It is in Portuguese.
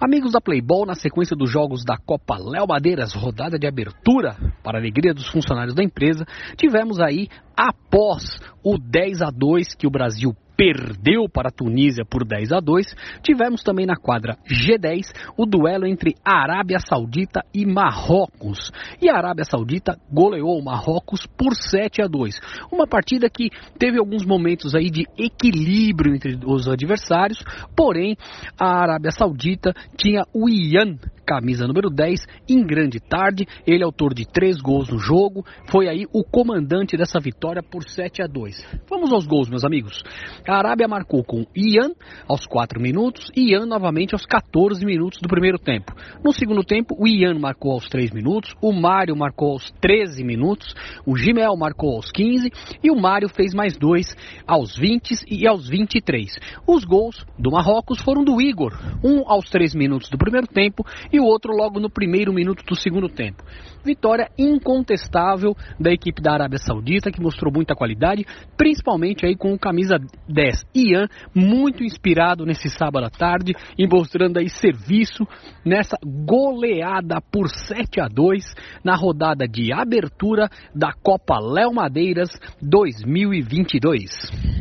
Amigos da Playboy, na sequência dos jogos da Copa Léo Madeiras, rodada de abertura para a alegria dos funcionários da empresa, tivemos aí, após o 10 a 2 que o Brasil perdeu para a Tunísia por 10 a 2. Tivemos também na quadra G10 o duelo entre Arábia Saudita e Marrocos. E a Arábia Saudita goleou o Marrocos por 7 a 2. Uma partida que teve alguns momentos aí de equilíbrio entre os adversários, porém a Arábia Saudita tinha o Ian camisa número 10, em grande tarde. Ele é autor de três gols no jogo. Foi aí o comandante dessa vitória por 7 a 2. Vamos aos gols, meus amigos. A Arábia marcou com Ian aos 4 minutos e Ian novamente aos 14 minutos do primeiro tempo. No segundo tempo, o Ian marcou aos 3 minutos, o Mário marcou aos 13 minutos, o Gimel marcou aos 15 e o Mário fez mais dois aos 20 e aos 23. Os gols do Marrocos foram do Igor, um aos 3 minutos do primeiro tempo e e o outro logo no primeiro minuto do segundo tempo. Vitória incontestável da equipe da Arábia Saudita, que mostrou muita qualidade, principalmente aí com o camisa 10, Ian, muito inspirado nesse sábado à tarde e mostrando aí serviço nessa goleada por 7 a 2 na rodada de abertura da Copa Léo Madeiras 2022.